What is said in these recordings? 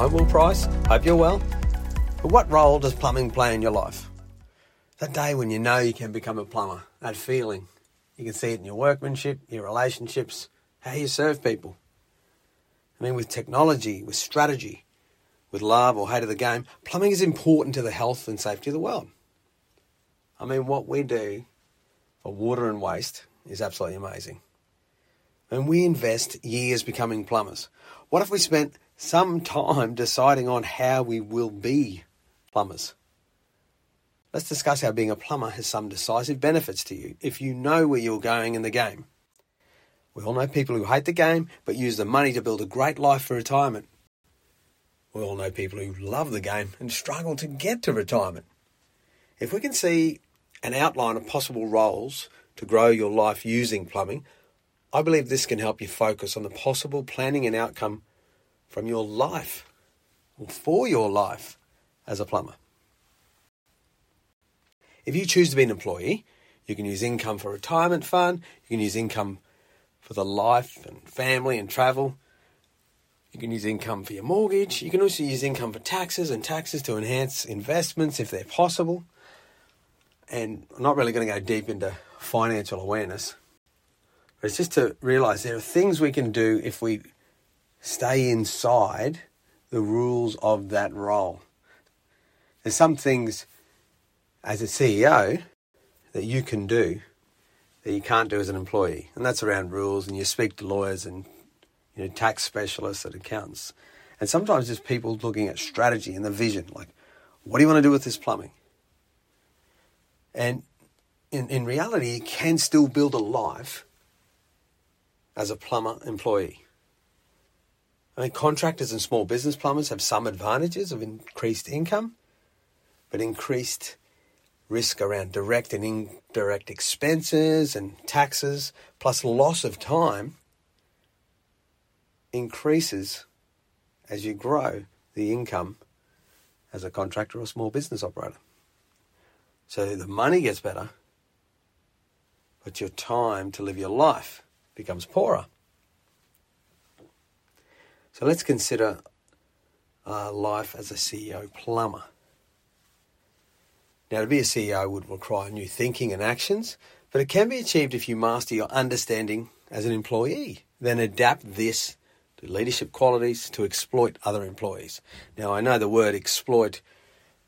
I'm Will Price. Hope you're well. But what role does plumbing play in your life? That day when you know you can become a plumber, that feeling. You can see it in your workmanship, your relationships, how you serve people. I mean, with technology, with strategy, with love or hate of the game, plumbing is important to the health and safety of the world. I mean, what we do for water and waste is absolutely amazing. And we invest years becoming plumbers. What if we spent some time deciding on how we will be plumbers? Let's discuss how being a plumber has some decisive benefits to you if you know where you're going in the game. We all know people who hate the game but use the money to build a great life for retirement. We all know people who love the game and struggle to get to retirement. If we can see an outline of possible roles to grow your life using plumbing, I believe this can help you focus on the possible planning and outcome from your life or for your life as a plumber. If you choose to be an employee, you can use income for retirement fund, you can use income for the life and family and travel. You can use income for your mortgage. You can also use income for taxes and taxes to enhance investments if they're possible. And I'm not really going to go deep into financial awareness, but it's just to realize there are things we can do if we stay inside the rules of that role. There's some things as a CEO that you can do that you can't do as an employee, and that's around rules. And you speak to lawyers and you know tax specialists and accountants, and sometimes just people looking at strategy and the vision, like what do you want to do with this plumbing? And in, in reality, you can still build a life as a plumber employee. I mean, contractors and small business plumbers have some advantages of increased income, but increased risk around direct and indirect expenses and taxes, plus loss of time, increases as you grow the income as a contractor or small business operator. So the money gets better, but your time to live your life becomes poorer. So let's consider uh, life as a CEO plumber. Now, to be a CEO would require new thinking and actions, but it can be achieved if you master your understanding as an employee. Then adapt this to leadership qualities to exploit other employees. Now, I know the word exploit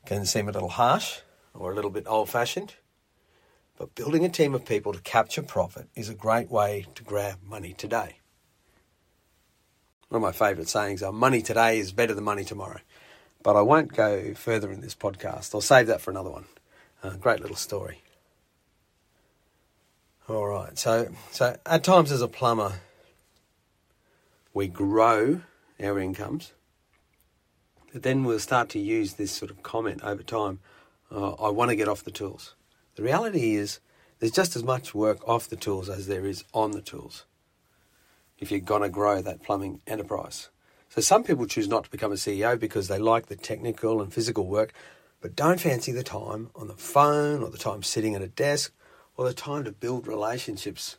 can seem a little harsh or a little bit old fashioned, but building a team of people to capture profit is a great way to grab money today. One of my favourite sayings are money today is better than money tomorrow. But I won't go further in this podcast. I'll save that for another one. Uh, great little story. All right. So, so at times as a plumber, we grow our incomes, but then we'll start to use this sort of comment over time. Uh, I want to get off the tools. The reality is, there's just as much work off the tools as there is on the tools. If you're going to grow that plumbing enterprise. So some people choose not to become a CEO because they like the technical and physical work, but don't fancy the time on the phone or the time sitting at a desk or the time to build relationships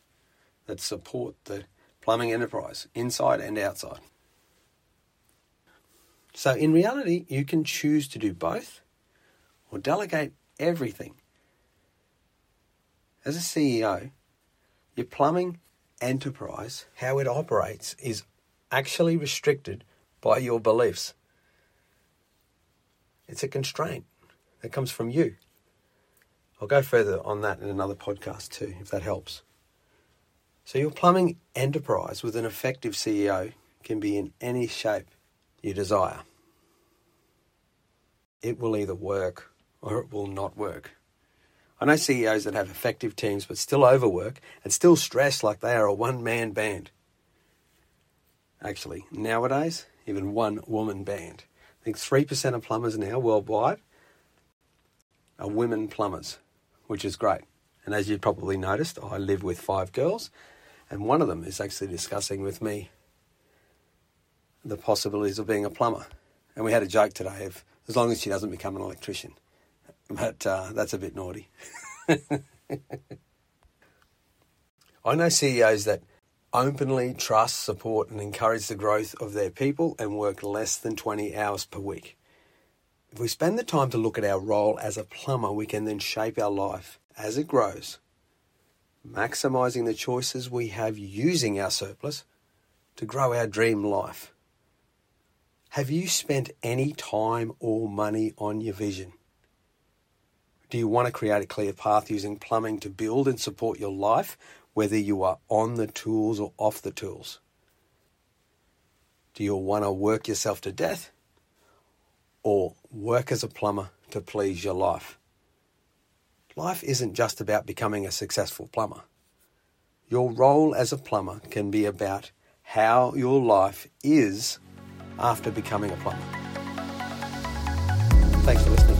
that support the plumbing enterprise inside and outside. So in reality, you can choose to do both or delegate everything. As a CEO, your plumbing enterprise, how it operates, is actually restricted by your beliefs. It's a constraint that comes from you. I'll go further on that in another podcast too, if that helps. So, your plumbing enterprise with an effective CEO can be in any shape you desire. It will either work or it will not work. I know CEOs that have effective teams but still overwork and still stress like they are a one man band actually. Nowadays, even one woman band. I think 3% of plumbers now worldwide are women plumbers, which is great. And as you probably noticed, I live with five girls, and one of them is actually discussing with me the possibilities of being a plumber. And we had a joke today of as long as she doesn't become an electrician. But uh, that's a bit naughty. I know CEOs that openly trust, support, and encourage the growth of their people and work less than 20 hours per week. If we spend the time to look at our role as a plumber, we can then shape our life as it grows, maximizing the choices we have using our surplus to grow our dream life. Have you spent any time or money on your vision? Do you want to create a clear path using plumbing to build and support your life, whether you are on the tools or off the tools? Do you want to work yourself to death? Or work as a plumber to please your life? Life isn't just about becoming a successful plumber. Your role as a plumber can be about how your life is after becoming a plumber. Thanks for listening.